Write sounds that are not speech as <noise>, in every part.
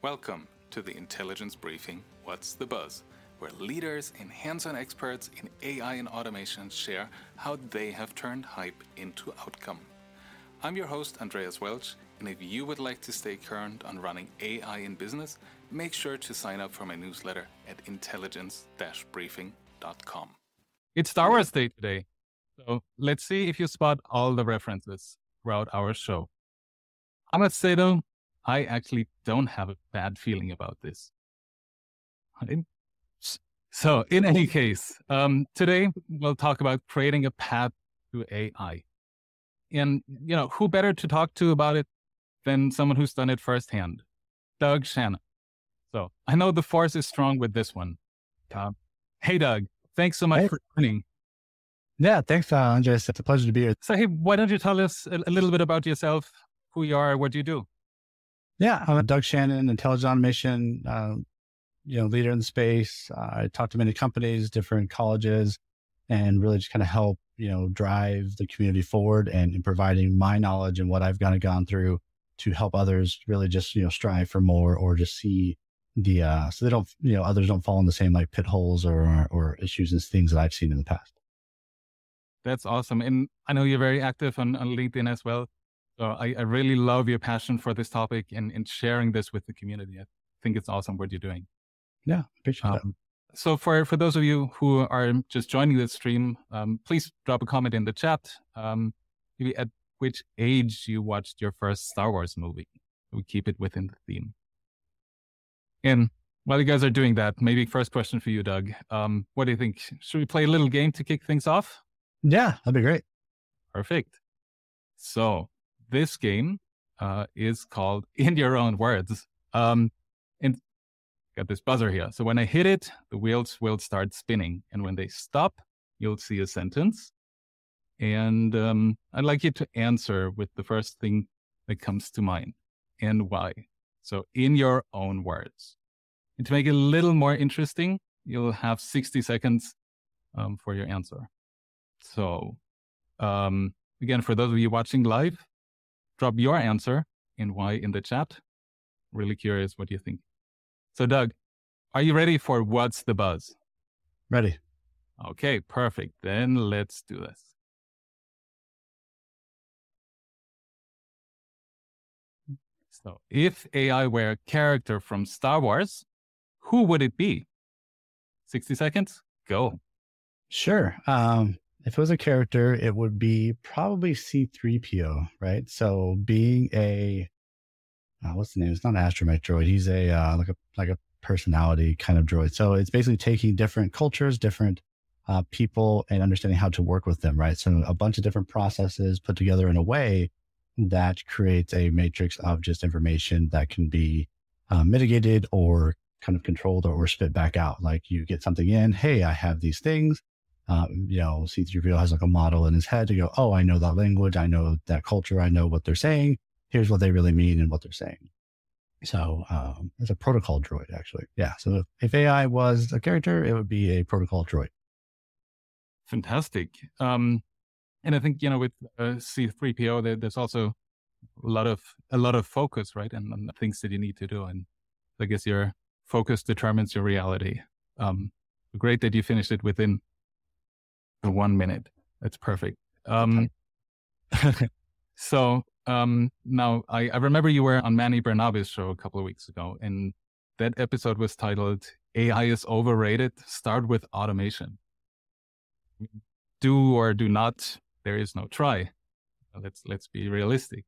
Welcome to the Intelligence Briefing What's the Buzz, where leaders and hands on experts in AI and automation share how they have turned hype into outcome. I'm your host, Andreas Welsch, and if you would like to stay current on running AI in business, make sure to sign up for my newsletter at intelligence briefing.com. It's Star Wars Day today, so let's see if you spot all the references throughout our show. I must say though, I actually don't have a bad feeling about this. So, in any case, um, today we'll talk about creating a path to AI. And, you know, who better to talk to about it than someone who's done it firsthand? Doug Shannon. So, I know the force is strong with this one. Uh, hey, Doug, thanks so much hey. for joining. Yeah, thanks, uh, Andres. It's a pleasure to be here. So, hey, why don't you tell us a, a little bit about yourself, who you are, what do you do? Yeah, I'm Doug Shannon, intelligent automation, uh, you know, leader in the space. Uh, I talk to many companies, different colleges, and really just kind of help, you know, drive the community forward and in providing my knowledge and what I've kind of gone through to help others really just, you know, strive for more or just see the, uh, so they don't, you know, others don't fall in the same like pit holes or, or issues and things that I've seen in the past. That's awesome. And I know you're very active on, on LinkedIn as well. So I, I really love your passion for this topic and, and sharing this with the community. I think it's awesome what you're doing. Yeah, appreciate um, that. So for, for those of you who are just joining this stream, um, please drop a comment in the chat. Um, maybe at which age you watched your first Star Wars movie. We keep it within the theme. And while you guys are doing that, maybe first question for you, Doug. Um, what do you think? Should we play a little game to kick things off? Yeah, that'd be great. Perfect. So this game uh, is called <laughs> In Your Own Words. Um, and got this buzzer here. So when I hit it, the wheels will start spinning. And when they stop, you'll see a sentence. And um, I'd like you to answer with the first thing that comes to mind and why. So in your own words. And to make it a little more interesting, you'll have 60 seconds um, for your answer. So um, again, for those of you watching live, drop your answer and why in the chat. Really curious what you think. So, Doug, are you ready for What's the Buzz? Ready. Okay, perfect. Then let's do this. So, if AI were a character from Star Wars, who would it be? 60 seconds, go. Sure. Um, if it was a character, it would be probably C3PO, right? So being a uh, what's the name? It's not an astromech droid. He's a uh, like a like a personality kind of droid. So it's basically taking different cultures, different uh, people, and understanding how to work with them, right? So a bunch of different processes put together in a way that creates a matrix of just information that can be uh, mitigated or kind of controlled or, or spit back out. Like you get something in, hey, I have these things um, you know, C3PO has like a model in his head to go, oh, I know that language. I know that culture. I know what they're saying. Here's what they really mean and what they're saying. So um, it's a protocol droid, actually. Yeah. So if, if AI was a character, it would be a protocol droid. Fantastic. Um, and I think, you know, with uh, C3PO, there, there's also a lot of, a lot of focus, right? And, and things that you need to do. And I guess your focus determines your reality. Um, great that you finished it within one minute. That's perfect. Um, <laughs> so um, now I, I, remember you were on Manny Bernabe's show a couple of weeks ago, and that episode was titled "AI is overrated. Start with automation." Do or do not. There is no try. Let's let's be realistic.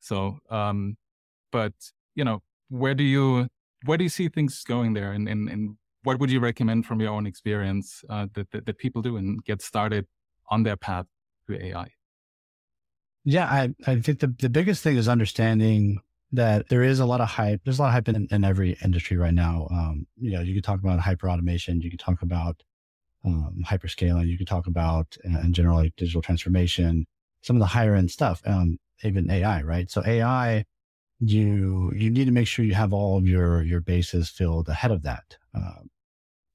So, um, but you know, where do you where do you see things going there, and and, and what would you recommend from your own experience uh, that, that, that people do and get started on their path to AI? Yeah, I, I think the, the biggest thing is understanding that there is a lot of hype. There's a lot of hype in, in every industry right now. Um, you know, you could talk about hyper automation. You could talk about um, hyperscaling. You could talk about, uh, in general, like digital transformation, some of the higher end stuff, um, even AI, right? So AI, you, you need to make sure you have all of your, your bases filled ahead of that. Um,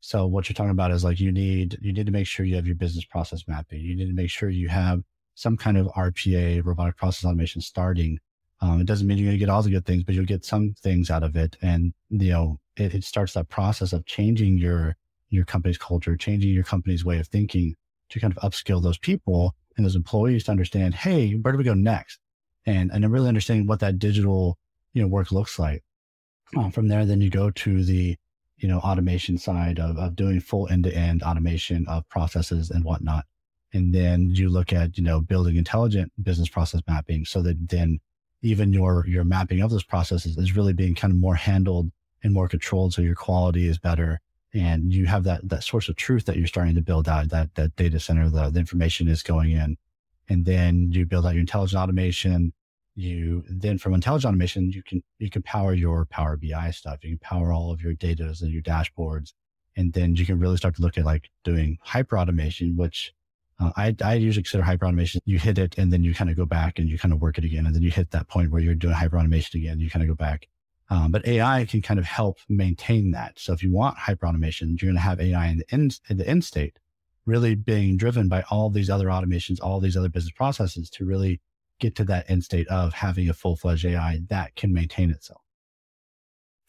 so what you're talking about is like you need you need to make sure you have your business process mapping. You need to make sure you have some kind of RPA, robotic process automation, starting Um, it doesn't mean you're going to get all the good things, but you'll get some things out of it. And, you know, it, it starts that process of changing your, your company's culture, changing your company's way of thinking to kind of upskill those people and those employees to understand, Hey, where do we go next? And, and really understanding what that digital, you know, work looks like. Uh, from there, then you go to the, you know, automation side of, of doing full end to end automation of processes and whatnot. And then you look at, you know, building intelligent business process mapping so that then even your, your mapping of those processes is really being kind of more handled and more controlled. So your quality is better and you have that, that source of truth that you're starting to build out that, that data center, the, the information is going in. And then you build out your intelligent automation. You then from intelligent automation, you can, you can power your power BI stuff. You can power all of your data and your dashboards. And then you can really start to look at like doing hyper automation, which uh, I, I usually consider hyper automation. You hit it and then you kind of go back and you kind of work it again. And then you hit that point where you're doing hyper automation again. You kind of go back. Um, but AI can kind of help maintain that. So if you want hyper automation, you're going to have AI in the end, in the end state, really being driven by all these other automations, all these other business processes to really get to that end state of having a full fledged AI that can maintain itself.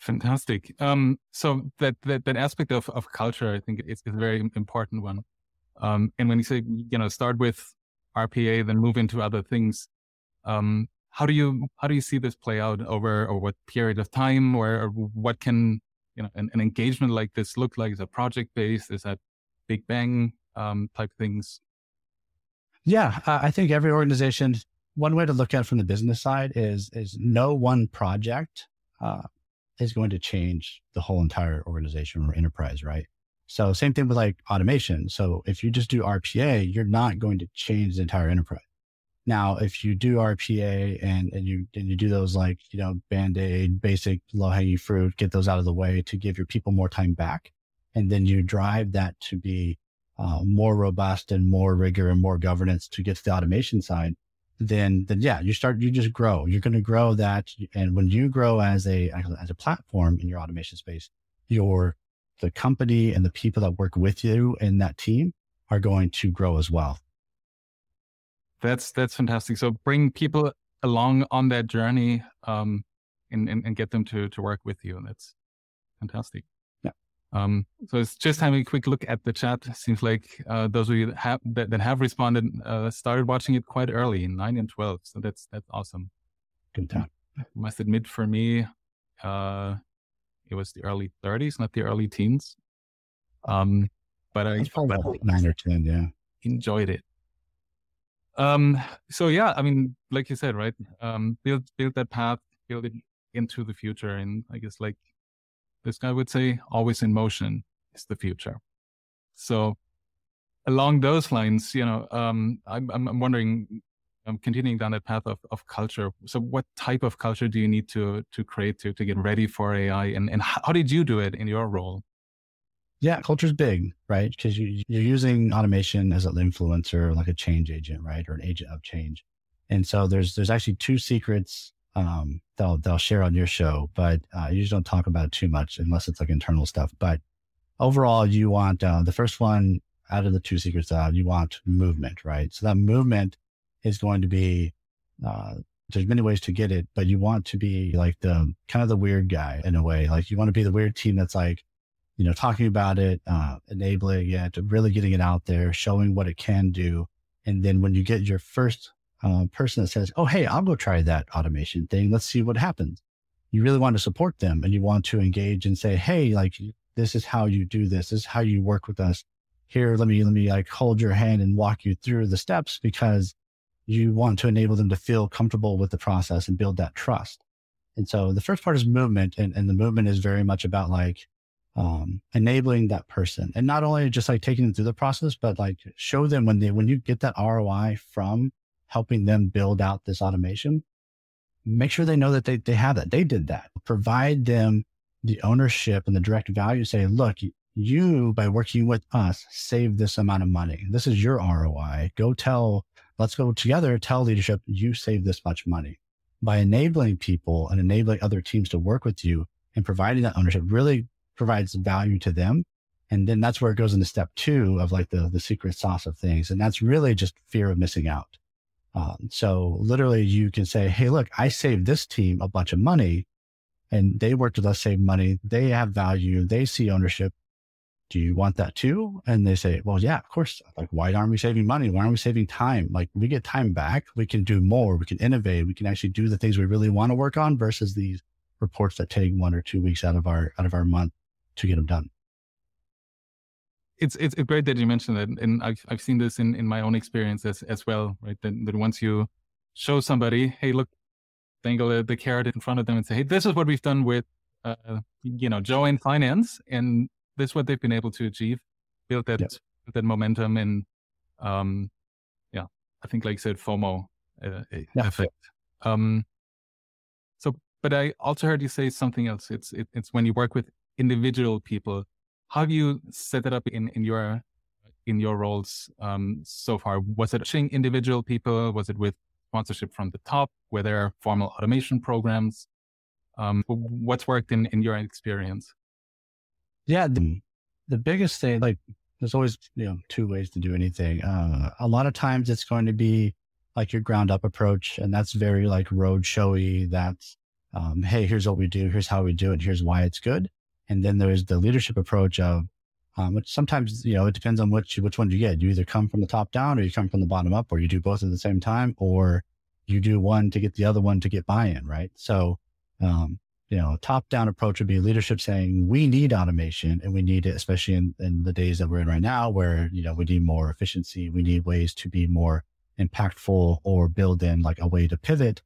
Fantastic. Um, so that, that, that aspect of, of culture, I think is, is a very important one. Um, and when you say, you know, start with RPA, then move into other things, um, how do you, how do you see this play out over, or what period of time or, or what can, you know, an, an, engagement like this look like? Is that project based? Is that big bang, um, type things? Yeah. I think every organization, one way to look at it from the business side is, is no one project, uh, is going to change the whole entire organization or enterprise, right? So same thing with like automation. So if you just do RPA, you're not going to change the entire enterprise. Now, if you do RPA and, and you, and you do those like, you know, band-aid, basic low hanging fruit, get those out of the way to give your people more time back. And then you drive that to be uh, more robust and more rigor and more governance to get to the automation side, then, then yeah, you start, you just grow. You're going to grow that. And when you grow as a, as a platform in your automation space, your the company and the people that work with you in that team are going to grow as well. That's that's fantastic. So bring people along on that journey um, and, and, and get them to to work with you. And that's fantastic. Um, so it's just having a quick look at the chat. Seems like uh, those of you that have that, that have responded uh, started watching it quite early, nine and twelve. So that's that's awesome. Good time. I must admit, for me, uh, it was the early 30s, not the early teens. Um, but I probably nine or ten, yeah. Enjoyed it. Um, so yeah, I mean, like you said, right? Um, build build that path, build it into the future, and I guess like this guy would say, always in motion is the future. So along those lines, you know, um, I'm I'm wondering, um, continuing down that path of, of culture. So what type of culture do you need to, to create to, to get ready for AI? And, and how did you do it in your role? Yeah, culture is big, right? Because you, you're using automation as an influencer, like a change agent, right? Or an agent of change. And so there's, there's actually two secrets, um, they'll, they'll share on your show, but, uh, you usually don't talk about it too much unless it's like internal stuff. But overall, you want, uh, the first one out of the two secrets, uh, you want movement, right? So that movement is going to be, uh, there's many ways to get it, but you want to be like the kind of the weird guy in a way. Like you want to be the weird team that's like, you know, talking about it, uh, enabling it, really getting it out there, showing what it can do. And then when you get your first uh, person that says, Oh, hey, I'll go try that automation thing. Let's see what happens. You really want to support them and you want to engage and say, Hey, like this is how you do this. This is how you work with us here. Let me, let me like hold your hand and walk you through the steps because you want to enable them to feel comfortable with the process and build that trust. And so the first part is movement and, and the movement is very much about like, um, enabling that person and not only just like taking them through the process, but like show them when they, when you get that ROI from helping them build out this automation, make sure they know that they, they have that. They did that. Provide them the ownership and the direct value. Say, look, you by working with us save this amount of money. This is your ROI. Go tell let's go together, tell leadership, you save this much money. By enabling people and enabling other teams to work with you and providing that ownership really provides value to them. And then that's where it goes into step two of like the, the secret sauce of things. And that's really just fear of missing out. Um, so literally you can say, Hey, look, I saved this team a bunch of money and they worked with us, save money. They have value. They see ownership. Do you want that too? And they say, well, yeah, of course. Like, why aren't we saving money? Why aren't we saving time? Like we get time back. We can do more. We can innovate. We can actually do the things we really want to work on versus these reports that take one or two weeks out of our, out of our month to get them done it's it's great that you mentioned that, and I've I've seen this in in my own experience as as well, right? That that once you show somebody, hey, look, dangle the, the carrot in front of them and say, hey, this is what we've done with, uh, you know, Joe in finance, and this is what they've been able to achieve, build that yep. that momentum, and um, yeah, I think like you said, FOMO uh, yeah. effect. Um, so, but I also heard you say something else. It's it, it's when you work with individual people how have you set that up in, in your in your roles um, so far? Was it individual people? Was it with sponsorship from the top? Were there formal automation programs? Um, what's worked in, in your experience? Yeah, the, the biggest thing, like, there's always you know two ways to do anything. Uh, a lot of times it's going to be like your ground up approach, and that's very like road showy. That's um, hey, here's what we do, here's how we do it, here's why it's good. And then there's the leadership approach of, um, which sometimes, you know, it depends on which, which one you get. You either come from the top down or you come from the bottom up, or you do both at the same time, or you do one to get the other one to get buy-in, right? So, um, you know, top down approach would be leadership saying we need automation and we need it, especially in, in the days that we're in right now where, you know, we need more efficiency. We need ways to be more impactful or build in like a way to pivot,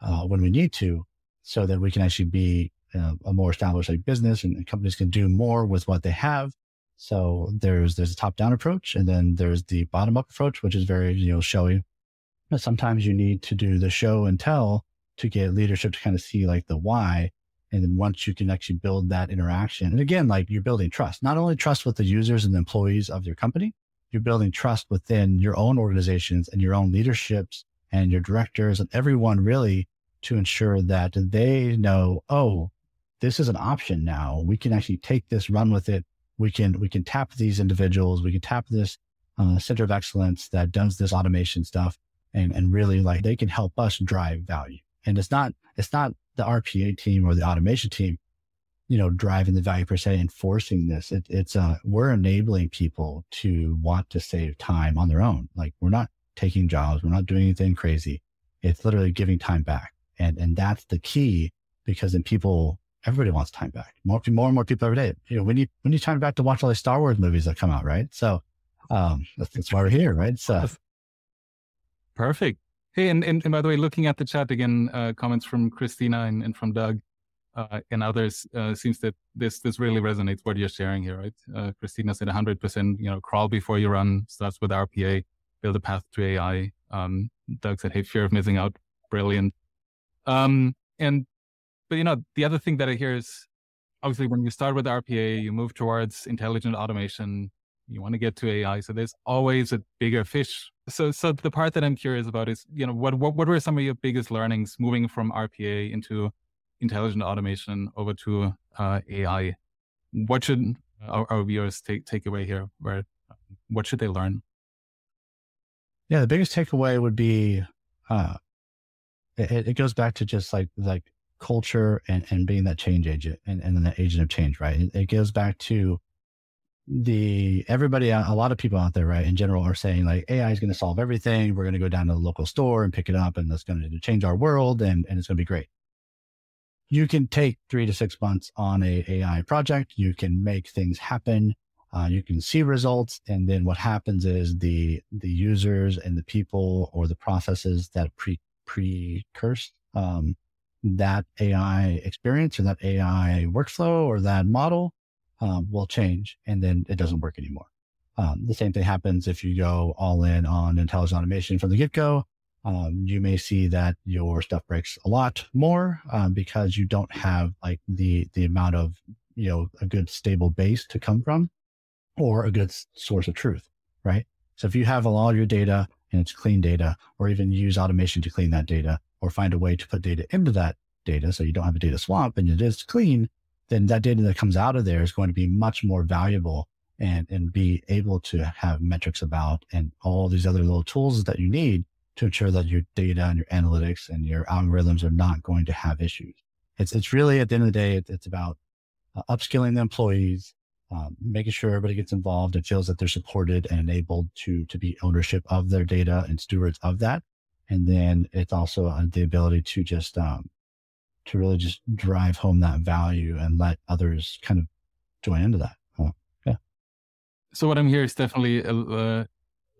uh, when we need to so that we can actually be uh, a more established like business and, companies can do more with what they have. So there's there's a top down approach, and then there's the bottom up approach, which is very you know showy. But sometimes you need to do the show and tell to get leadership to kind of see like the why. And then once you can actually build that interaction, and again, like you're building trust, not only trust with the users and the employees of your company, you're building trust within your own organizations and your own leaderships and your directors and everyone really to ensure that they know, oh, this is an option now. We can actually take this, run with it. We can, we can tap these individuals. We can tap this uh, center of excellence that does this automation stuff and, and really like they can help us drive value. And it's not, it's not the RPA team or the automation team, you know, driving the value per se, enforcing this. It, it's, uh, we're enabling people to want to save time on their own. Like we're not taking jobs. We're not doing anything crazy. It's literally giving time back. And, and that's the key because then people everybody wants time back. More, more and more people every day. You know, we need we need time back to watch all these Star Wars movies that come out, right? So um, that's, that's why we're here, right? So perfect. Hey, and, and, and by the way, looking at the chat again, uh, comments from Christina and, and from Doug uh, and others uh, seems that this this really resonates what you're sharing here, right? Uh, Christina said 100%. You know, crawl before you run starts with RPA, build a path to AI. Um, Doug said, "Hey, fear of missing out, brilliant." Um, and but you know, the other thing that I hear is obviously when you start with RPA, you move towards intelligent automation. You want to get to AI, so there's always a bigger fish. So, so the part that I'm curious about is, you know, what what what were some of your biggest learnings moving from RPA into intelligent automation over to uh, AI? What should our, our, viewers take take away here? Where what should they learn? Yeah, the biggest takeaway would be, uh, it, it goes back to just like like culture and, and being that change agent and, and then the agent of change, right? It, it goes back to the everybody, a lot of people out there, right, in general are saying like AI is going to solve everything. We're going to go down to the local store and pick it up and that's going to change our world and, and it's going to be great. You can take three to six months on a AI project. You can make things happen. Uh, you can see results. And then what happens is the, the users and the people or the processes that pre, precurse, um, that AI experience or that AI workflow or that model um, will change and then it doesn't work anymore. Um, the same thing happens if you go all in on intelligent automation from the get go. Um, you may see that your stuff breaks a lot more um, because you don't have like the the amount of you know a good stable base to come from or a good source of truth, right? So if you have all your data and it's clean data, or even use automation to clean that data, or find a way to put data into that data so you don't have a data swamp and it is clean, then that data that comes out of there is going to be much more valuable and, and be able to have metrics about and all these other little tools that you need to ensure that your data and your analytics and your algorithms are not going to have issues. It's, it's really at the end of the day, it's about uh, upskilling the employees, um, making sure everybody gets involved and feels that they're supported and enabled to, to be ownership of their data and stewards of that. And then it's also uh, the ability to just, um, to really just drive home that value and let others kind of join into that. Yeah. So what I'm hearing is definitely a, uh,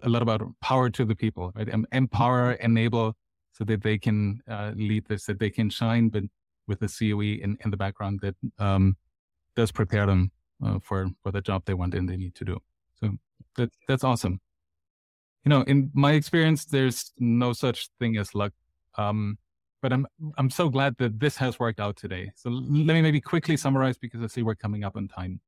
a lot about power to the people, right? Empower, enable, so that they can uh, lead this, that they can shine, but with the COE in, in the background that um, does prepare them uh, for for the job they want and they need to do. So that that's awesome. You know, in my experience, there's no such thing as luck. Um, but I'm I'm so glad that this has worked out today. So let me maybe quickly summarize because I see we're coming up on time.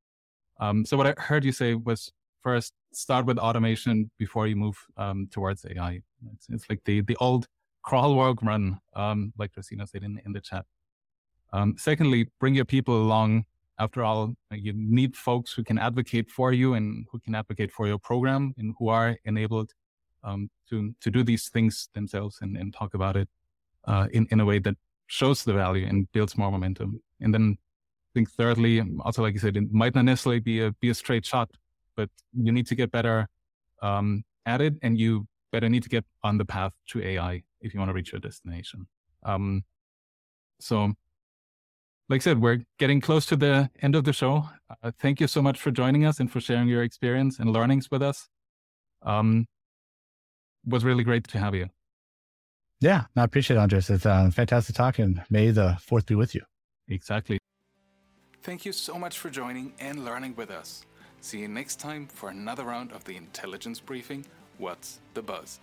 Um, so what I heard you say was first start with automation before you move um, towards AI. It's, it's, like the the old crawl, walk, run, um, like Christina said in in the chat. Um, secondly, bring your people along. After all, you need folks who can advocate for you and who can advocate for your program and who are enabled um, to to do these things themselves and, and talk about it uh, in in a way that shows the value and builds more momentum. And then I think thirdly, also like you said, it might not necessarily be a be a straight shot, but you need to get better um, at it, and you better need to get on the path to AI if you want to reach your destination. Um, so, like I said, we're getting close to the end of the show. Uh, thank you so much for joining us and for sharing your experience and learnings with us. Um, was really great to have you. Yeah, I appreciate it, Andres. It's uh, fantastic talking. May the fourth be with you. Exactly. Thank you so much for joining and learning with us. See you next time for another round of the intelligence briefing What's the Buzz?